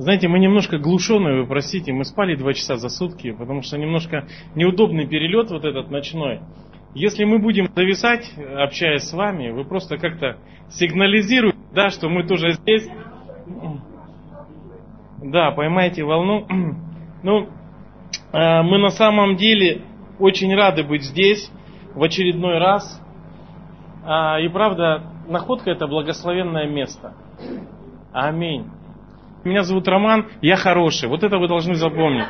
Знаете, мы немножко глушеные, вы простите, мы спали два часа за сутки, потому что немножко неудобный перелет вот этот ночной. Если мы будем зависать, общаясь с вами, вы просто как-то сигнализируете, да, что мы тоже здесь. Да, поймайте волну. Ну, э, мы на самом деле очень рады быть здесь в очередной раз. А, и правда, находка это благословенное место. Аминь. Меня зовут Роман, я хороший. Вот это вы должны запомнить.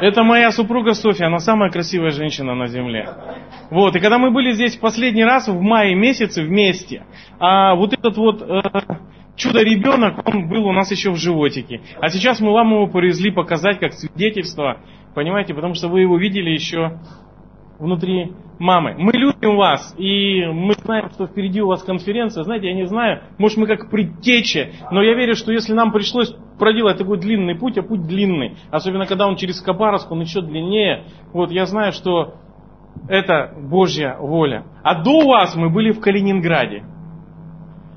Это моя супруга Софья, она самая красивая женщина на земле. Вот, и когда мы были здесь в последний раз, в мае месяце вместе, а вот этот вот э, чудо-ребенок, он был у нас еще в животике. А сейчас мы вам его привезли показать как свидетельство, понимаете, потому что вы его видели еще внутри мамы. Мы любим вас, и мы знаем, что впереди у вас конференция. Знаете, я не знаю, может мы как предтечи, но я верю, что если нам пришлось проделать такой длинный путь, а путь длинный, особенно когда он через Кабаровск, он еще длиннее, вот я знаю, что это Божья воля. А до вас мы были в Калининграде.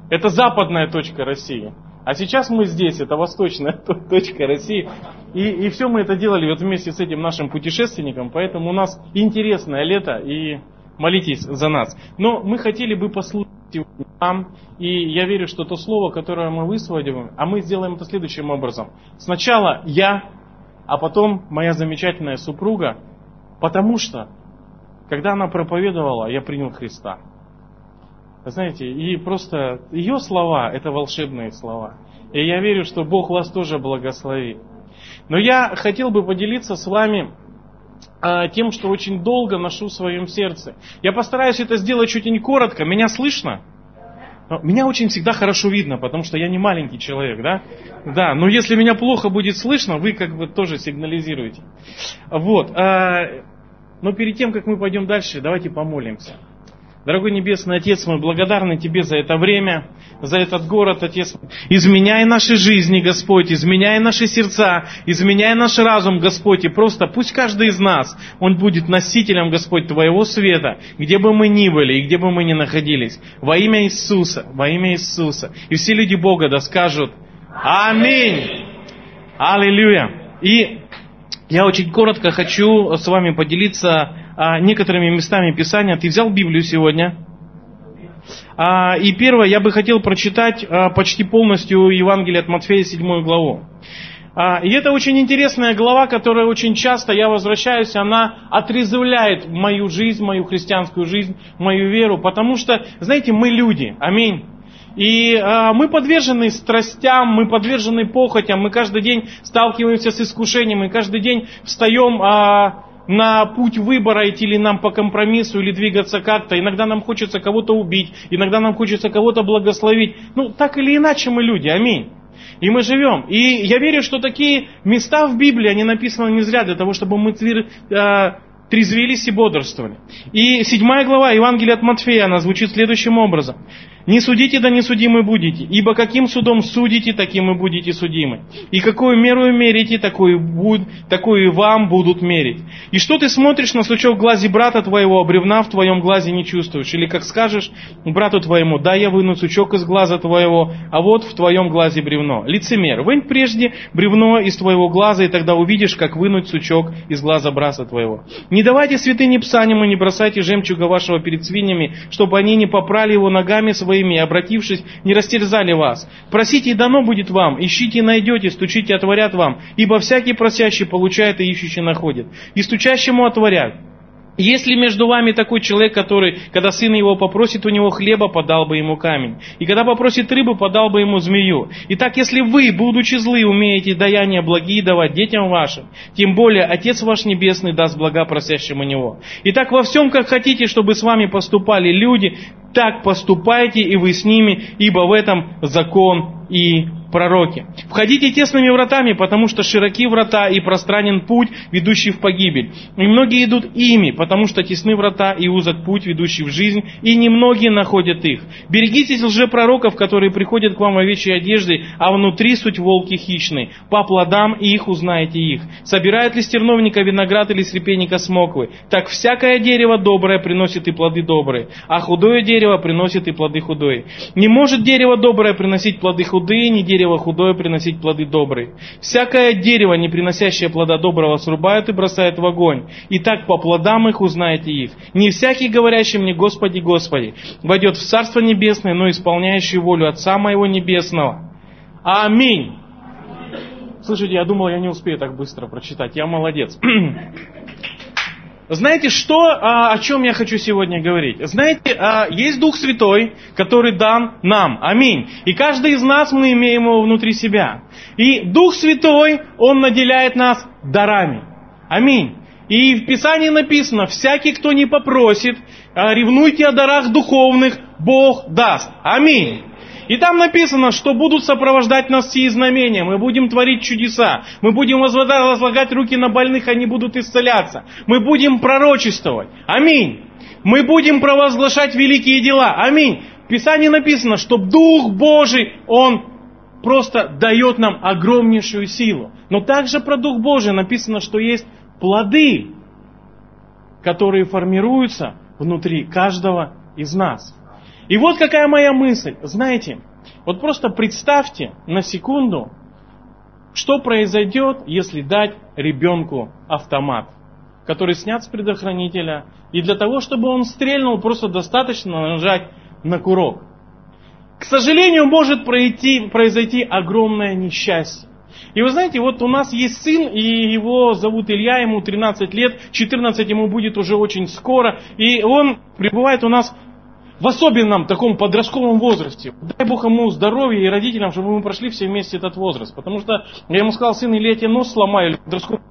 Это западная точка России. А сейчас мы здесь, это восточная точка России. И, и все мы это делали вот вместе с этим нашим путешественником. Поэтому у нас интересное лето и молитесь за нас. Но мы хотели бы послушать вам, и я верю, что то слово, которое мы высвободим, а мы сделаем это следующим образом. Сначала я, а потом моя замечательная супруга, потому что, когда она проповедовала, я принял Христа. Знаете, и просто ее слова – это волшебные слова. И я верю, что Бог вас тоже благословит. Но я хотел бы поделиться с вами а, тем, что очень долго ношу в своем сердце. Я постараюсь это сделать чуть не коротко. Меня слышно? Меня очень всегда хорошо видно, потому что я не маленький человек, да? Да, но если меня плохо будет слышно, вы как бы тоже сигнализируете. Вот. А, но перед тем, как мы пойдем дальше, давайте помолимся. Дорогой Небесный Отец, мы благодарны Тебе за это время, за этот город, Отец. Изменяй наши жизни, Господь, изменяй наши сердца, изменяй наш разум, Господь, и просто пусть каждый из нас, он будет носителем, Господь, Твоего света, где бы мы ни были и где бы мы ни находились. Во имя Иисуса, во имя Иисуса. И все люди Бога да скажут Аминь. Аллилуйя. И я очень коротко хочу с вами поделиться а, некоторыми местами Писания. Ты взял Библию сегодня? А, и первое, я бы хотел прочитать а, почти полностью Евангелие от Матфея, 7 главу. А, и это очень интересная глава, которая очень часто, я возвращаюсь, она отрезвляет мою жизнь, мою христианскую жизнь, мою веру, потому что, знаете, мы люди, аминь. И э, мы подвержены страстям, мы подвержены похотям, мы каждый день сталкиваемся с искушением, мы каждый день встаем э, на путь выбора, идти ли нам по компромиссу или двигаться как-то. Иногда нам хочется кого-то убить, иногда нам хочется кого-то благословить. Ну, так или иначе мы люди, аминь. И мы живем. И я верю, что такие места в Библии, они написаны не зря, для того, чтобы мы твер, э, трезвились и бодрствовали. И седьмая глава Евангелия от Матфея, она звучит следующим образом. Не судите, да не судимы будете, ибо каким судом судите, таким и будете судимы. И какую меру мерите, такую, буд, такую и вам будут мерить. И что ты смотришь на сучок в глазе брата твоего, а бревна в твоем глазе не чувствуешь? Или как скажешь брату твоему, да, я выну сучок из глаза твоего, а вот в твоем глазе бревно. Лицемер, вынь прежде бревно из твоего глаза, и тогда увидишь, как вынуть сучок из глаза брата твоего. Не давайте святыни псанему, не бросайте жемчуга вашего перед свиньями, чтобы они не попрали его ногами своими, своими, и обратившись, не растерзали вас. Просите, и дано будет вам, ищите и найдете, стучите, отворят вам, ибо всякий просящий получает, и ищущий находит. И стучащему отворят. Если между вами такой человек, который, когда сын его попросит у него хлеба, подал бы ему камень. И когда попросит рыбы, подал бы ему змею. Итак, если вы, будучи злы, умеете даяния благие давать детям вашим, тем более Отец ваш Небесный даст блага просящим у него. Итак, во всем, как хотите, чтобы с вами поступали люди, так поступайте и вы с ними, ибо в этом закон и пророки. Входите тесными вратами, потому что широки врата и пространен путь, ведущий в погибель. И многие идут ими, потому что тесны врата и узок путь, ведущий в жизнь, и немногие находят их. Берегитесь лжепророков, которые приходят к вам в овечьей одежде, а внутри суть волки хищные. По плодам их узнаете их. Собирает ли стерновника виноград или срепенника смоквы? Так всякое дерево доброе приносит и плоды добрые, а худое дерево приносит и плоды худые. Не может дерево доброе приносить плоды худые, не дерево дерево худое приносить плоды добрые. Всякое дерево, не приносящее плода доброго, срубают и бросают в огонь. И так по плодам их узнаете их. Не всякий, говорящий мне, Господи, Господи, войдет в Царство Небесное, но исполняющий волю Отца Моего Небесного. Аминь. Слушайте, я думал, я не успею так быстро прочитать. Я молодец. Знаете, что, а, о чем я хочу сегодня говорить? Знаете, а, есть Дух Святой, который дан нам. Аминь. И каждый из нас, мы имеем его внутри себя. И Дух Святой, Он наделяет нас дарами. Аминь. И в Писании написано, всякий, кто не попросит, а, ревнуйте о дарах духовных, Бог даст. Аминь. И там написано, что будут сопровождать нас сии знамения. Мы будем творить чудеса. Мы будем возлагать руки на больных, они будут исцеляться. Мы будем пророчествовать. Аминь. Мы будем провозглашать великие дела. Аминь. В Писании написано, что Дух Божий, Он просто дает нам огромнейшую силу. Но также про Дух Божий написано, что есть плоды, которые формируются внутри каждого из нас. И вот какая моя мысль. Знаете, вот просто представьте на секунду, что произойдет, если дать ребенку автомат, который снят с предохранителя, и для того, чтобы он стрельнул, просто достаточно нажать на курок. К сожалению, может пройти, произойти огромное несчастье. И вы знаете, вот у нас есть сын, и его зовут Илья, ему 13 лет, 14 ему будет уже очень скоро, и он пребывает у нас в особенном таком подростковом возрасте. Дай Бог ему здоровья и родителям, чтобы мы прошли все вместе этот возраст. Потому что я ему сказал, сын, или я тебе нос сломаю, или подростковый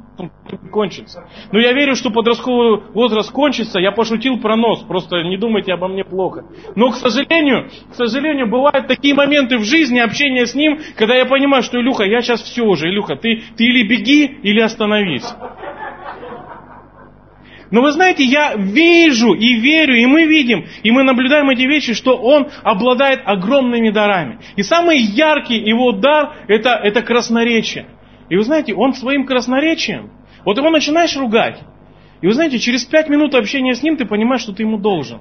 кончится. Но я верю, что подростковый возраст кончится. Я пошутил про нос, просто не думайте обо мне плохо. Но, к сожалению, к сожалению, бывают такие моменты в жизни общения с ним, когда я понимаю, что, Илюха, я сейчас все уже, Илюха, ты, ты или беги, или остановись. Но вы знаете, я вижу и верю, и мы видим, и мы наблюдаем эти вещи, что он обладает огромными дарами. И самый яркий его дар это, это красноречие. И вы знаете, он своим красноречием, вот его начинаешь ругать. И вы знаете, через пять минут общения с ним ты понимаешь, что ты ему должен.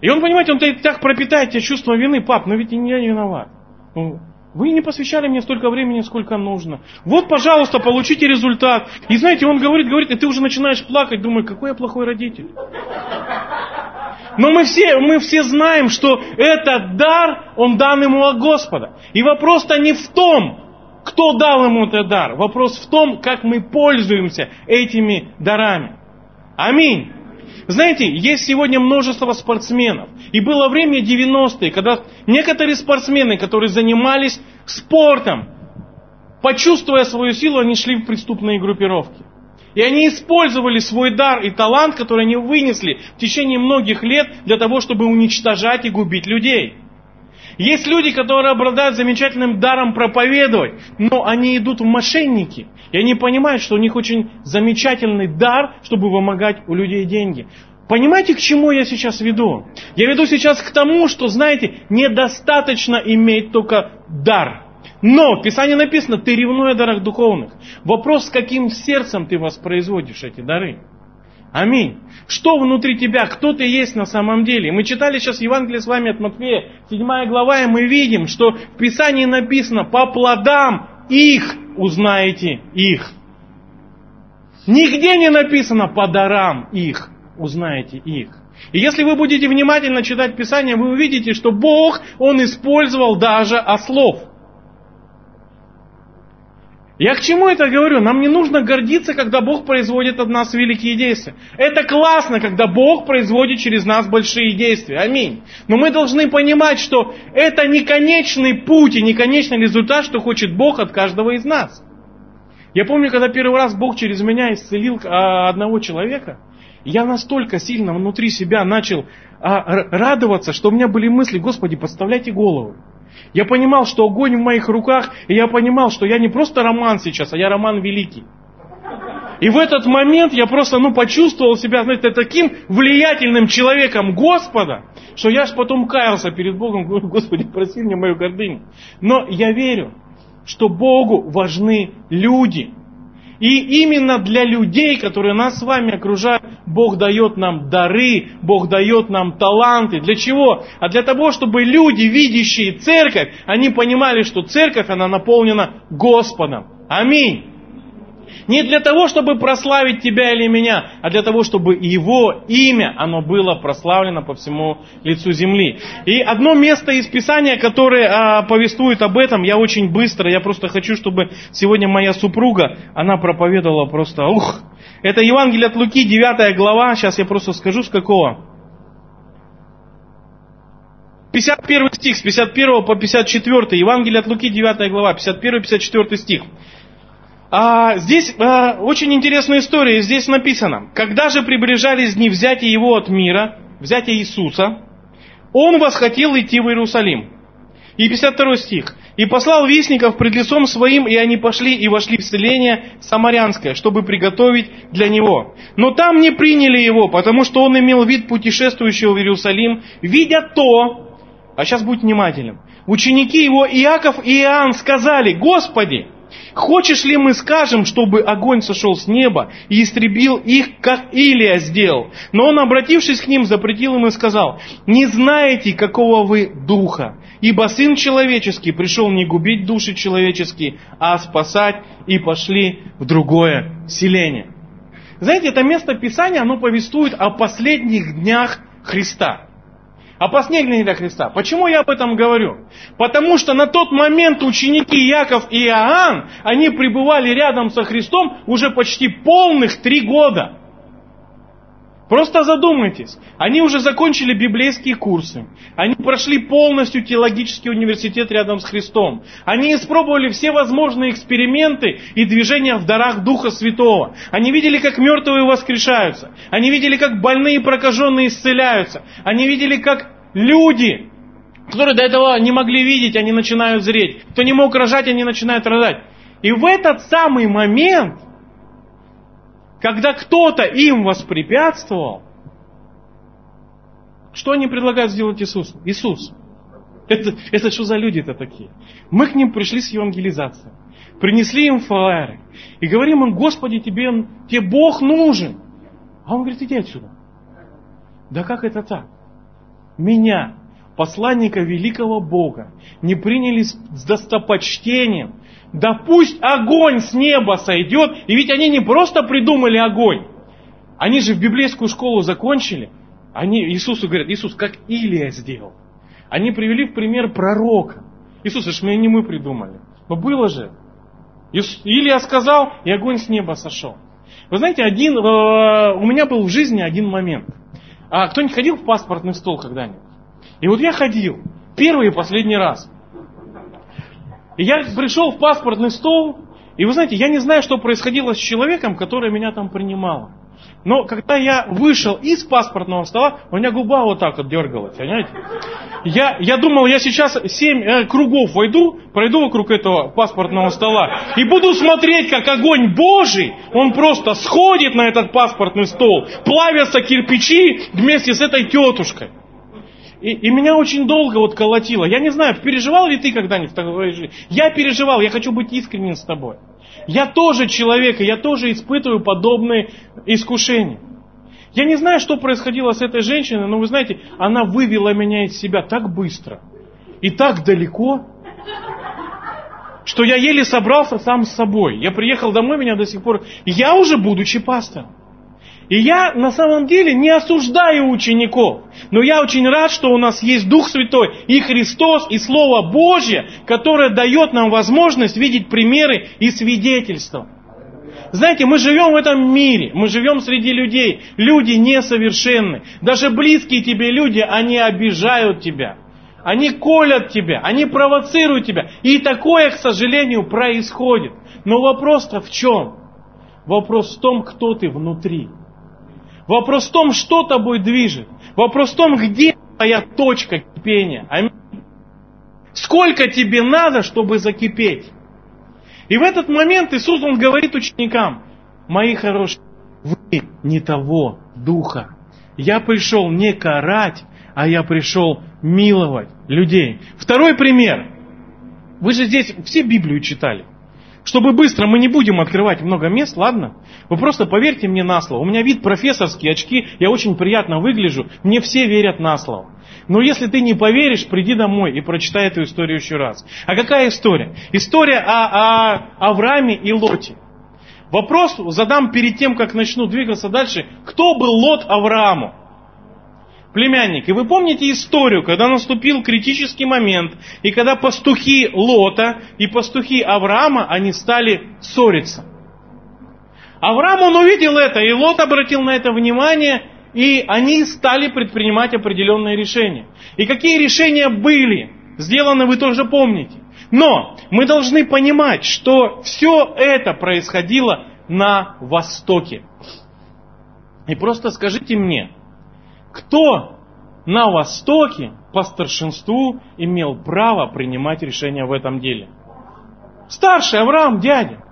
И он, понимаете, он так пропитает тебе чувство вины, пап, но ведь я не виноват. Ну, вы не посвящали мне столько времени, сколько нужно. Вот, пожалуйста, получите результат. И знаете, он говорит, говорит, и ты уже начинаешь плакать, думаю, какой я плохой родитель. Но мы все, мы все знаем, что этот дар, он дан ему от Господа. И вопрос-то не в том, кто дал ему этот дар. Вопрос в том, как мы пользуемся этими дарами. Аминь. Знаете, есть сегодня множество спортсменов. И было время 90-е, когда некоторые спортсмены, которые занимались спортом, почувствуя свою силу, они шли в преступные группировки. И они использовали свой дар и талант, который они вынесли в течение многих лет для того, чтобы уничтожать и губить людей. Есть люди, которые обладают замечательным даром проповедовать, но они идут в мошенники. И они понимают, что у них очень замечательный дар, чтобы вымогать у людей деньги. Понимаете, к чему я сейчас веду? Я веду сейчас к тому, что, знаете, недостаточно иметь только дар. Но в Писании написано, ты ревнуй о дарах духовных. Вопрос, с каким сердцем ты воспроизводишь эти дары. Аминь. Что внутри тебя, кто ты есть на самом деле? Мы читали сейчас Евангелие с вами от Матфея, 7 глава, и мы видим, что в Писании написано, по плодам их узнаете их. Нигде не написано по дарам их узнаете их. И если вы будете внимательно читать Писание, вы увидите, что Бог, Он использовал даже ослов. Я к чему это говорю? Нам не нужно гордиться, когда Бог производит от нас великие действия. Это классно, когда Бог производит через нас большие действия. Аминь. Но мы должны понимать, что это не конечный путь и не конечный результат, что хочет Бог от каждого из нас. Я помню, когда первый раз Бог через меня исцелил а, одного человека, я настолько сильно внутри себя начал а, радоваться, что у меня были мысли, Господи, подставляйте голову. Я понимал, что огонь в моих руках, и я понимал, что я не просто роман сейчас, а я роман великий. И в этот момент я просто, ну, почувствовал себя, знаете, таким влиятельным человеком Господа, что я аж потом каялся перед Богом, говорю, Господи, проси мне мою гордыню. Но я верю, что Богу важны люди. И именно для людей, которые нас с вами окружают, Бог дает нам дары, Бог дает нам таланты. Для чего? А для того, чтобы люди, видящие церковь, они понимали, что церковь, она наполнена Господом. Аминь. Не для того, чтобы прославить тебя или меня, а для того, чтобы его имя, оно было прославлено по всему лицу земли. И одно место из Писания, которое а, повествует об этом, я очень быстро, я просто хочу, чтобы сегодня моя супруга, она проповедовала просто, ух, это Евангелие от Луки, 9 глава, сейчас я просто скажу с какого. 51 стих, с 51 по 54, Евангелие от Луки, 9 глава, 51-54 стих. А, здесь а, очень интересная история. Здесь написано, когда же приближались дни взятия его от мира, взятия Иисуса, он восхотел идти в Иерусалим. И 52 стих. «И послал вестников пред лицом своим, и они пошли и вошли в селение Самарянское, чтобы приготовить для него. Но там не приняли его, потому что он имел вид путешествующего в Иерусалим, видя то, а сейчас будь внимателен, ученики его Иаков и Иоанн сказали, Господи, Хочешь ли мы скажем, чтобы огонь сошел с неба и истребил их, как Илия сделал? Но он, обратившись к ним, запретил им и сказал, не знаете, какого вы духа, ибо Сын Человеческий пришел не губить души человеческие, а спасать, и пошли в другое селение. Знаете, это место Писания, оно повествует о последних днях Христа о последних для Христа. Почему я об этом говорю? Потому что на тот момент ученики Яков и Иоанн, они пребывали рядом со Христом уже почти полных три года. Просто задумайтесь, они уже закончили библейские курсы, они прошли полностью теологический университет рядом с Христом, они испробовали все возможные эксперименты и движения в дарах Духа Святого, они видели, как мертвые воскрешаются, они видели, как больные прокаженные исцеляются, они видели, как люди, которые до этого не могли видеть, они начинают зреть, кто не мог рожать, они начинают рожать. И в этот самый момент когда кто-то им воспрепятствовал, что они предлагают сделать Иисусу? Иисус. Это, это что за люди-то такие? Мы к ним пришли с евангелизацией. Принесли им фаеры. И говорим им, Господи, тебе, тебе Бог нужен. А он говорит, иди отсюда. Да как это так? Меня, посланника великого Бога, не приняли с достопочтением, да пусть огонь с неба сойдет. И ведь они не просто придумали огонь. Они же в библейскую школу закончили. Они Иисусу говорят, Иисус, как Илия сделал. Они привели в пример пророка. Иисус, это же не мы придумали. Но было же. Илия сказал, и огонь с неба сошел. Вы знаете, один, э, у меня был в жизни один момент. А кто-нибудь ходил в паспортный стол когда-нибудь? И вот я ходил. Первый и последний раз. И я пришел в паспортный стол, и вы знаете, я не знаю, что происходило с человеком, который меня там принимал. Но когда я вышел из паспортного стола, у меня губа вот так вот дергалась, понимаете? Я, я думал, я сейчас семь э, кругов войду, пройду вокруг этого паспортного стола и буду смотреть, как огонь Божий, он просто сходит на этот паспортный стол, плавятся кирпичи вместе с этой тетушкой. И, и меня очень долго вот колотило. Я не знаю, переживал ли ты когда-нибудь в такой жизни? Я переживал, я хочу быть искренним с тобой. Я тоже человек, и я тоже испытываю подобные искушения. Я не знаю, что происходило с этой женщиной, но вы знаете, она вывела меня из себя так быстро и так далеко, что я еле собрался сам с собой. Я приехал домой, меня до сих пор... Я уже будучи пастором. И я на самом деле не осуждаю учеников, но я очень рад, что у нас есть Дух Святой и Христос, и Слово Божье, которое дает нам возможность видеть примеры и свидетельства. Знаете, мы живем в этом мире, мы живем среди людей. Люди несовершенны. Даже близкие тебе люди, они обижают тебя. Они колят тебя, они провоцируют тебя. И такое, к сожалению, происходит. Но вопрос-то в чем? Вопрос в том, кто ты внутри. Вопрос в том, что тобой движет. Вопрос в том, где твоя точка кипения. Аминь. Сколько тебе надо, чтобы закипеть? И в этот момент Иисус, Он говорит ученикам, мои хорошие, вы не того духа. Я пришел не карать, а я пришел миловать людей. Второй пример. Вы же здесь все Библию читали. Чтобы быстро, мы не будем открывать много мест, ладно? Вы просто поверьте мне на слово. У меня вид профессорский, очки, я очень приятно выгляжу, мне все верят на слово. Но если ты не поверишь, приди домой и прочитай эту историю еще раз. А какая история? История о, о Аврааме и Лоте. Вопрос задам перед тем, как начну двигаться дальше. Кто был Лот Аврааму? Племянник. И вы помните историю, когда наступил критический момент, и когда пастухи Лота и пастухи Авраама, они стали ссориться. Авраам, он увидел это, и Лот обратил на это внимание, и они стали предпринимать определенные решения. И какие решения были сделаны, вы тоже помните. Но мы должны понимать, что все это происходило на Востоке. И просто скажите мне, кто на Востоке по старшинству имел право принимать решения в этом деле? Старший Авраам, дядя.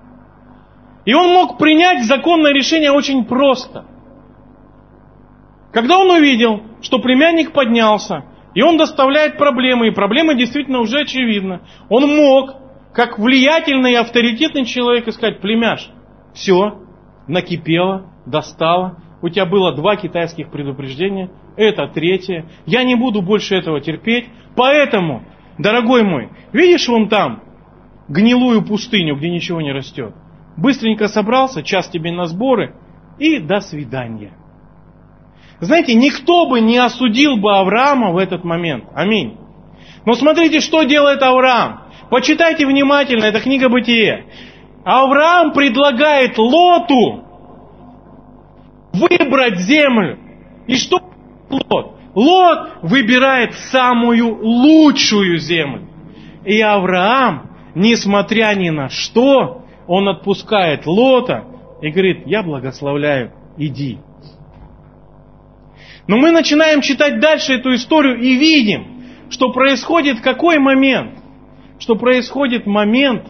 И он мог принять законное решение очень просто. Когда он увидел, что племянник поднялся, и он доставляет проблемы, и проблемы действительно уже очевидны, он мог, как влиятельный и авторитетный человек, сказать, племяш, все, накипело, достало, у тебя было два китайских предупреждения, это третье, я не буду больше этого терпеть, поэтому, дорогой мой, видишь вон там гнилую пустыню, где ничего не растет, быстренько собрался, час тебе на сборы, и до свидания. Знаете, никто бы не осудил бы Авраама в этот момент. Аминь. Но смотрите, что делает Авраам. Почитайте внимательно, это книга Бытие. Авраам предлагает Лоту выбрать землю. И что Лот? Лот выбирает самую лучшую землю. И Авраам, несмотря ни на что, он отпускает Лота и говорит, я благословляю, иди. Но мы начинаем читать дальше эту историю и видим, что происходит какой момент? Что происходит момент,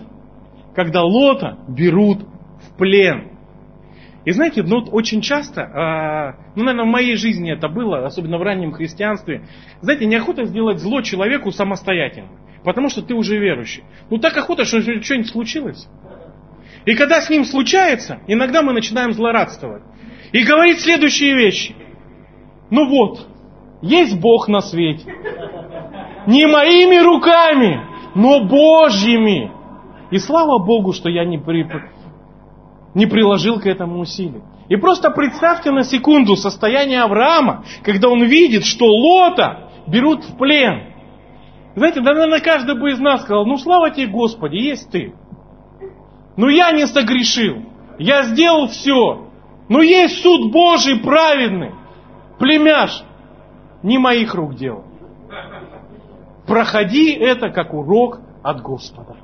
когда Лота берут в плен. И знаете, ну, очень часто, э, ну, наверное, в моей жизни это было, особенно в раннем христианстве, знаете, неохота сделать зло человеку самостоятельно, потому что ты уже верующий. Ну, так охота, что что-нибудь случилось. И когда с ним случается, иногда мы начинаем злорадствовать. И говорить следующие вещи. Ну вот, есть Бог на свете. Не моими руками, но Божьими. И слава Богу, что я не, при, не приложил к этому усилий. И просто представьте на секунду состояние Авраама, когда он видит, что Лота берут в плен. Знаете, да, наверное, каждый бы из нас сказал, ну слава тебе Господи, есть ты. Но я не согрешил. Я сделал все. Но есть суд Божий праведный. Племяш, не моих рук дело. Проходи это как урок от Господа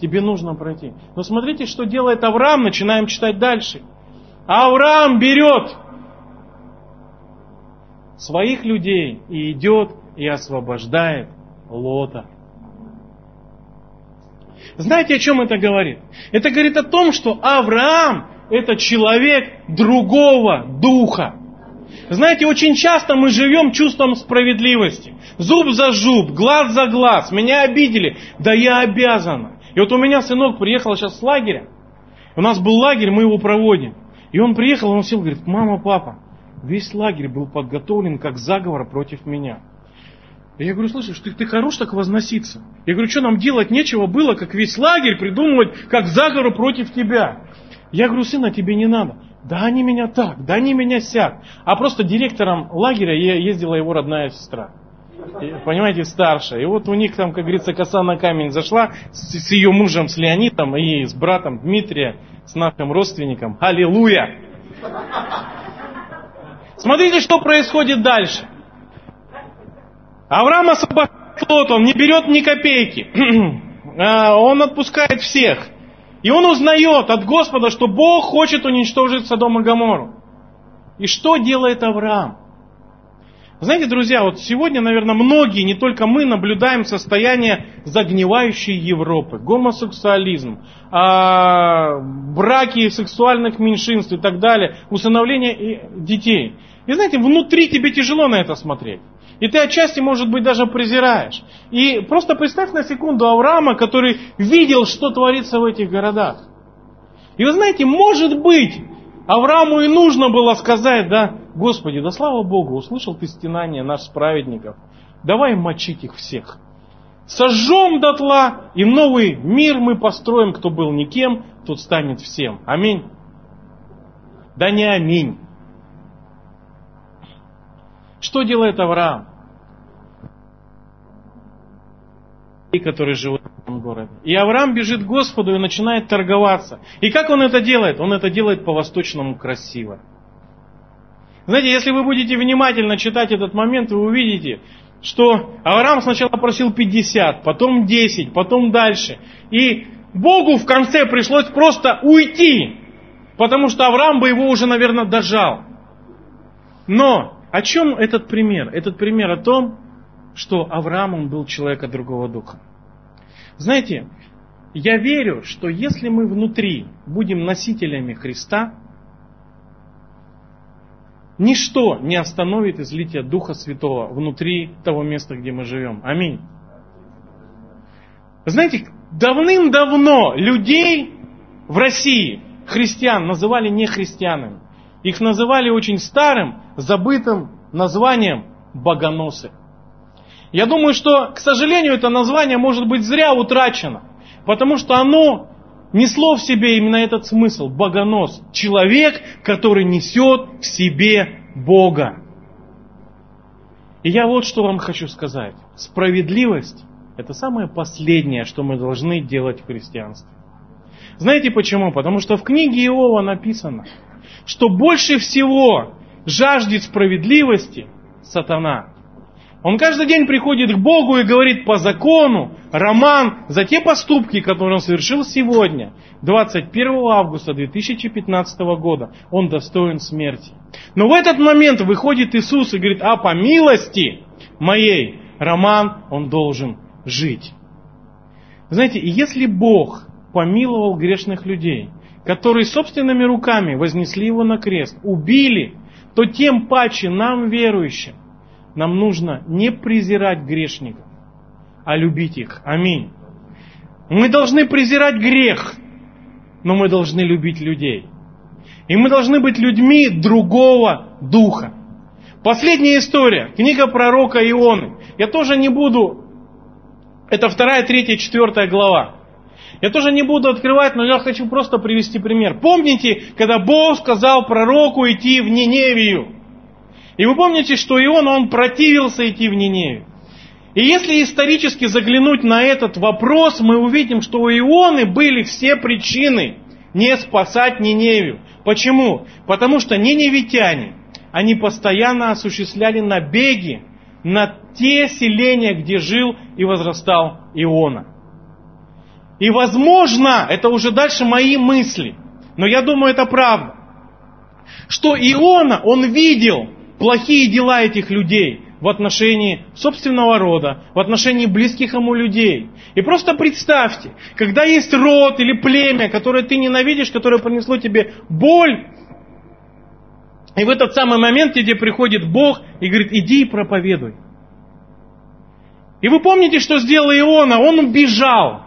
тебе нужно пройти. Но смотрите, что делает Авраам, начинаем читать дальше. Авраам берет своих людей и идет и освобождает Лота. Знаете, о чем это говорит? Это говорит о том, что Авраам это человек другого духа. Знаете, очень часто мы живем чувством справедливости. Зуб за зуб, глаз за глаз. Меня обидели. Да я обязана. И вот у меня сынок приехал сейчас с лагеря. У нас был лагерь, мы его проводим. И он приехал, он сел, говорит, мама, папа, весь лагерь был подготовлен как заговор против меня. Я говорю, слышишь, ты, ты хорош так возноситься. Я говорю, что нам делать нечего было, как весь лагерь придумывать, как заговор против тебя. Я говорю, сына, тебе не надо. Да они меня так, да они меня сяк. А просто директором лагеря ездила его родная сестра понимаете, старшая. И вот у них там, как говорится, коса на камень зашла с, с ее мужем, с Леонидом и с братом Дмитрия, с нашим родственником. Аллилуйя! Смотрите, что происходит дальше. Авраам освобождает флот, он не берет ни копейки. А, он отпускает всех. И он узнает от Господа, что Бог хочет уничтожить Содом и Гоморру. И что делает Авраам? Знаете, друзья, вот сегодня, наверное, многие, не только мы, наблюдаем состояние загнивающей Европы. Гомосексуализм, а, браки сексуальных меньшинств и так далее, усыновление детей. И знаете, внутри тебе тяжело на это смотреть. И ты отчасти, может быть, даже презираешь. И просто представь на секунду Авраама, который видел, что творится в этих городах. И вы знаете, может быть, Аврааму и нужно было сказать, да, Господи, да слава Богу, услышал ты стенание наших праведников. Давай мочить их всех. Сожжем дотла, и новый мир мы построим, кто был никем, тот станет всем. Аминь. Да не аминь. Что делает Авраам? Которые живут в этом городе. И Авраам бежит к Господу и начинает торговаться. И как он это делает? Он это делает по-восточному красиво. Знаете, если вы будете внимательно читать этот момент, вы увидите, что Авраам сначала просил 50, потом 10, потом дальше. И Богу в конце пришлось просто уйти, потому что Авраам бы его уже, наверное, дожал. Но о чем этот пример? Этот пример о том, что Авраам он был человека другого духа. Знаете, я верю, что если мы внутри будем носителями Христа, ничто не остановит излитие Духа Святого внутри того места, где мы живем. Аминь. Знаете, давным-давно людей в России, христиан, называли не христианами. Их называли очень старым, забытым названием богоносы. Я думаю, что, к сожалению, это название может быть зря утрачено, потому что оно несло в себе именно этот смысл. Богонос. Человек, который несет в себе Бога. И я вот что вам хочу сказать. Справедливость – это самое последнее, что мы должны делать в христианстве. Знаете почему? Потому что в книге Иова написано – что больше всего жаждет справедливости сатана. Он каждый день приходит к Богу и говорит по закону, Роман, за те поступки, которые он совершил сегодня, 21 августа 2015 года, он достоин смерти. Но в этот момент выходит Иисус и говорит, а по милости моей, Роман, он должен жить. Знаете, если Бог помиловал грешных людей – которые собственными руками вознесли его на крест, убили, то тем паче нам, верующим, нам нужно не презирать грешников, а любить их. Аминь. Мы должны презирать грех, но мы должны любить людей. И мы должны быть людьми другого духа. Последняя история. Книга пророка Ионы. Я тоже не буду... Это вторая, третья, четвертая глава. Я тоже не буду открывать, но я хочу просто привести пример. Помните, когда Бог сказал пророку идти в Ниневию? И вы помните, что Ион, он противился идти в Ниневию. И если исторически заглянуть на этот вопрос, мы увидим, что у Ионы были все причины не спасать Ниневию. Почему? Потому что ниневитяне, они постоянно осуществляли набеги на те селения, где жил и возрастал Иона. И возможно, это уже дальше мои мысли, но я думаю, это правда, что Иона, он видел плохие дела этих людей в отношении собственного рода, в отношении близких ему людей. И просто представьте, когда есть род или племя, которое ты ненавидишь, которое принесло тебе боль, и в этот самый момент тебе приходит Бог и говорит, иди и проповедуй. И вы помните, что сделал Иона? Он убежал.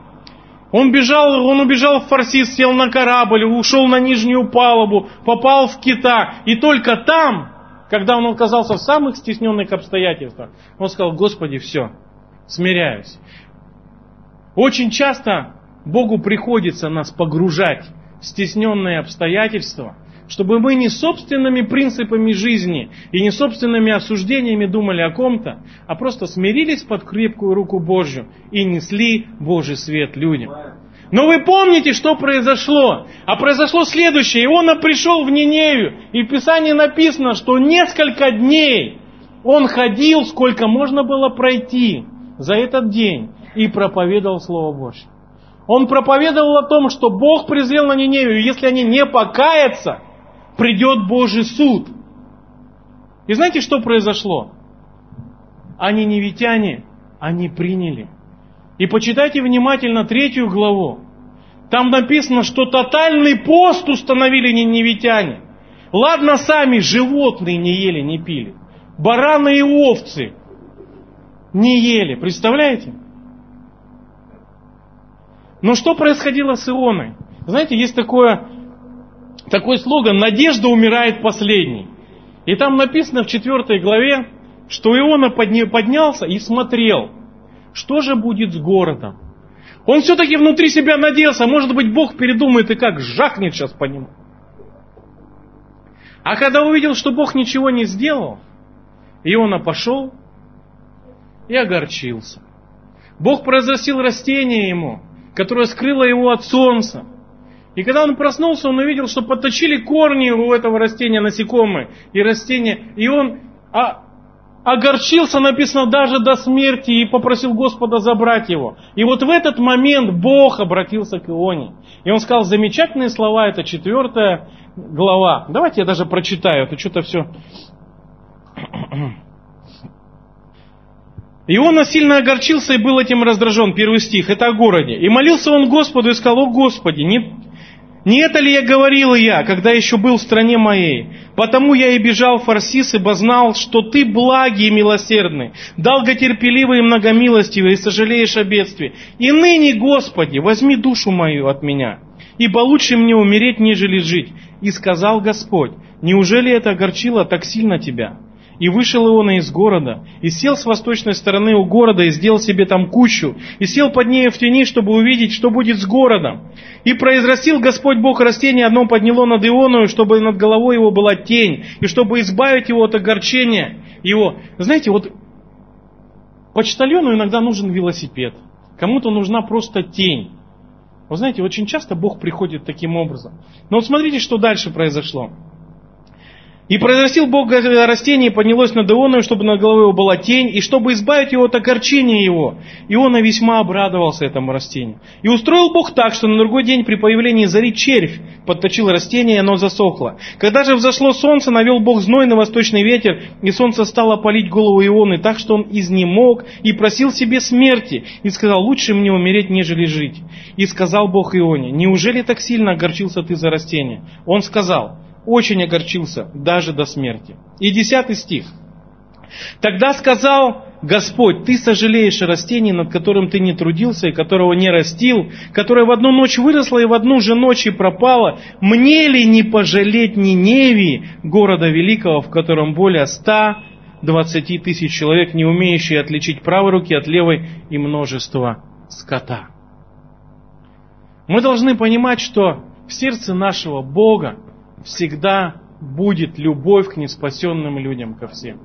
Он бежал, он убежал в Фарсис, сел на корабль, ушел на нижнюю палубу, попал в кита. И только там, когда он оказался в самых стесненных обстоятельствах, он сказал, Господи, все, смиряюсь. Очень часто Богу приходится нас погружать в стесненные обстоятельства – чтобы мы не собственными принципами жизни и не собственными осуждениями думали о ком-то, а просто смирились под крепкую руку Божью и несли Божий свет людям. Но вы помните, что произошло? А произошло следующее. Иона пришел в Ниневию, и в Писании написано, что несколько дней он ходил, сколько можно было пройти за этот день, и проповедовал Слово Божье. Он проповедовал о том, что Бог презрел на Ниневию, если они не покаятся, придет Божий суд. И знаете, что произошло? Они невитяне, они приняли. И почитайте внимательно третью главу. Там написано, что тотальный пост установили не невитяне. Ладно, сами животные не ели, не пили. Бараны и овцы не ели. Представляете? Но что происходило с Ионой? Знаете, есть такое, такой слоган «Надежда умирает последней». И там написано в 4 главе, что Иона поднялся и смотрел, что же будет с городом. Он все-таки внутри себя надеялся, может быть, Бог передумает и как жахнет сейчас по нему. А когда увидел, что Бог ничего не сделал, Иона пошел и огорчился. Бог произрастил растение ему, которое скрыло его от солнца. И когда он проснулся, он увидел, что подточили корни у этого растения насекомые и растения. И он а, огорчился, написано, даже до смерти и попросил Господа забрать его. И вот в этот момент Бог обратился к Ионе. И он сказал замечательные слова, это четвертая глава. Давайте я даже прочитаю, это что-то все... Иона сильно огорчился и был этим раздражен. Первый стих, это о городе. И молился он Господу и сказал, о Господи, не, не это ли я говорил я, когда еще был в стране моей? Потому я и бежал в Фарсис, ибо знал, что ты благий и милосердный, долготерпеливый и многомилостивый, и сожалеешь о бедствии. И ныне, Господи, возьми душу мою от меня, ибо лучше мне умереть, нежели жить. И сказал Господь, неужели это огорчило так сильно тебя? И вышел Иона из города, и сел с восточной стороны у города, и сделал себе там кущу, и сел под ней в тени, чтобы увидеть, что будет с городом. И произрастил Господь Бог растение, одно подняло над Ионою, чтобы над головой его была тень, и чтобы избавить его от огорчения его. Знаете, вот почтальону иногда нужен велосипед, кому-то нужна просто тень. Вы знаете, очень часто Бог приходит таким образом. Но вот смотрите, что дальше произошло. И произрастил Бог растение, и поднялось над Ионой, чтобы над головой его была тень, и чтобы избавить его от огорчения его. Иона весьма обрадовался этому растению. И устроил Бог так, что на другой день при появлении зари червь подточил растение, и оно засохло. Когда же взошло солнце, навел Бог зной на восточный ветер, и солнце стало палить голову Ионы, так что он изнемог и просил себе смерти, и сказал, лучше мне умереть, нежели жить. И сказал Бог Ионе, неужели так сильно огорчился ты за растение? Он сказал, очень огорчился, даже до смерти. И десятый стих. Тогда сказал Господь, ты сожалеешь о растении, над которым ты не трудился и которого не растил, которое в одну ночь выросло и в одну же ночь и пропало. Мне ли не пожалеть Ниневии, города великого, в котором более ста двадцати тысяч человек, не умеющие отличить правой руки от левой и множество скота. Мы должны понимать, что в сердце нашего Бога всегда будет любовь к неспасенным людям, ко всем.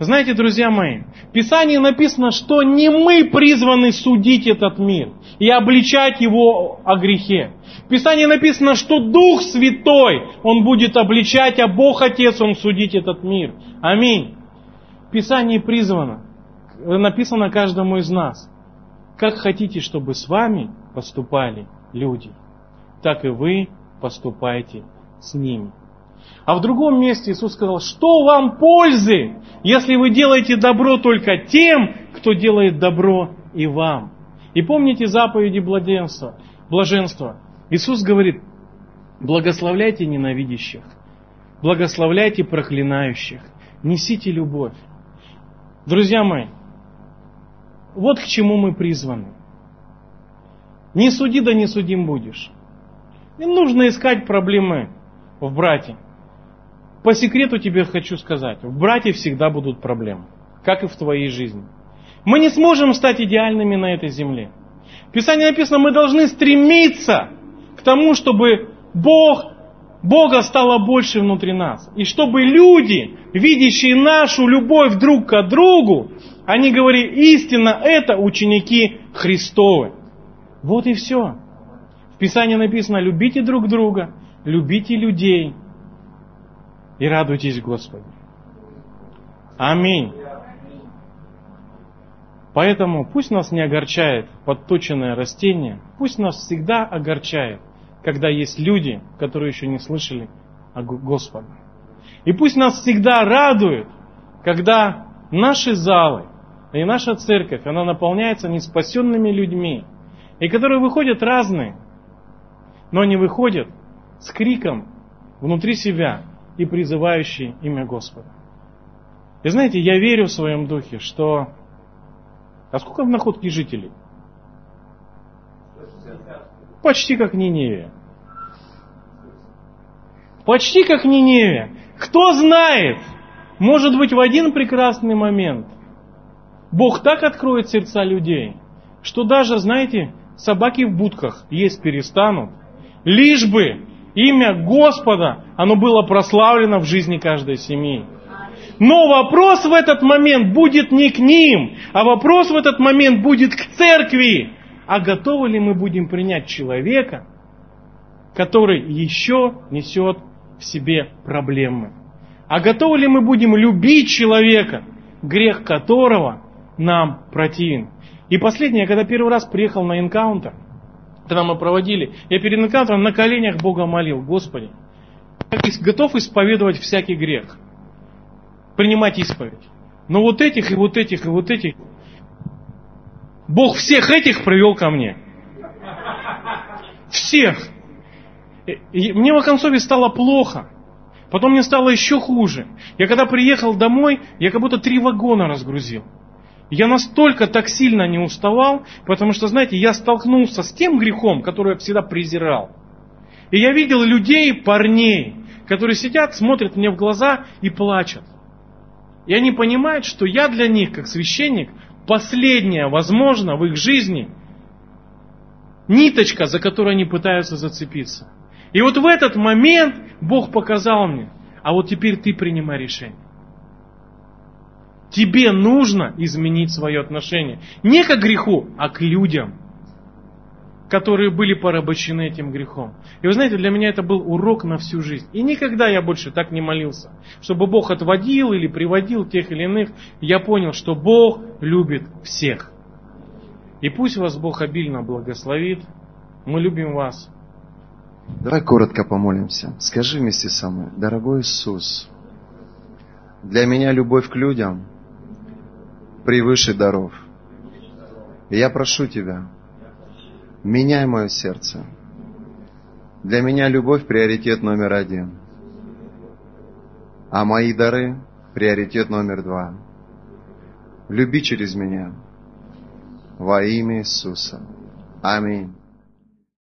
Знаете, друзья мои, в Писании написано, что не мы призваны судить этот мир и обличать его о грехе. В Писании написано, что Дух Святой, Он будет обличать, а Бог Отец, Он судить этот мир. Аминь. В Писании призвано, написано каждому из нас, как хотите, чтобы с вами поступали люди, так и вы поступайте с ними. А в другом месте Иисус сказал, что вам пользы, если вы делаете добро только тем, кто делает добро и вам. И помните заповеди блаженства. блаженства. Иисус говорит, благословляйте ненавидящих, благословляйте проклинающих, несите любовь. Друзья мои, вот к чему мы призваны. Не суди, да не судим будешь. Не нужно искать проблемы в брате. По секрету тебе хочу сказать, в брате всегда будут проблемы, как и в твоей жизни. Мы не сможем стать идеальными на этой земле. В Писании написано, мы должны стремиться к тому, чтобы Бог, Бога стало больше внутри нас. И чтобы люди, видящие нашу любовь друг к другу, они говорили, истинно это ученики Христовы. Вот и все. В Писании написано, любите друг друга, любите людей и радуйтесь Господу. Аминь. Поэтому пусть нас не огорчает подточенное растение, пусть нас всегда огорчает, когда есть люди, которые еще не слышали о Господе. И пусть нас всегда радует, когда наши залы и наша церковь, она наполняется неспасенными людьми, и которые выходят разные, но они выходят с криком внутри себя и призывающие имя Господа. И знаете, я верю в своем духе, что... А сколько в находке жителей? Почти как Ниневия. Почти как Ниневия. Кто знает, может быть в один прекрасный момент Бог так откроет сердца людей, что даже, знаете, собаки в будках есть перестанут, лишь бы имя Господа, оно было прославлено в жизни каждой семьи. Но вопрос в этот момент будет не к ним, а вопрос в этот момент будет к церкви. А готовы ли мы будем принять человека, который еще несет в себе проблемы? А готовы ли мы будем любить человека, грех которого нам противен? И последнее, когда первый раз приехал на энкаунтер, когда мы проводили, я перед энкаунтером на коленях Бога молил, Господи, готов исповедовать всякий грех принимать исповедь. Но вот этих и вот этих и вот этих, Бог всех этих привел ко мне. Всех. И мне в оконцове стало плохо. Потом мне стало еще хуже. Я когда приехал домой, я как будто три вагона разгрузил. Я настолько так сильно не уставал, потому что, знаете, я столкнулся с тем грехом, который я всегда презирал. И я видел людей, парней, которые сидят, смотрят мне в глаза и плачут. И они понимают, что я для них, как священник, последняя, возможно, в их жизни ниточка, за которую они пытаются зацепиться. И вот в этот момент Бог показал мне, а вот теперь ты принимай решение. Тебе нужно изменить свое отношение. Не к греху, а к людям которые были порабощены этим грехом. И вы знаете, для меня это был урок на всю жизнь. И никогда я больше так не молился, чтобы Бог отводил или приводил тех или иных. Я понял, что Бог любит всех. И пусть вас Бог обильно благословит. Мы любим вас. Давай коротко помолимся. Скажи вместе со мной, дорогой Иисус, для меня любовь к людям превыше даров. И я прошу Тебя, Меняй мое сердце. Для меня любовь приоритет номер один. А мои дары приоритет номер два. Люби через меня. Во имя Иисуса. Аминь.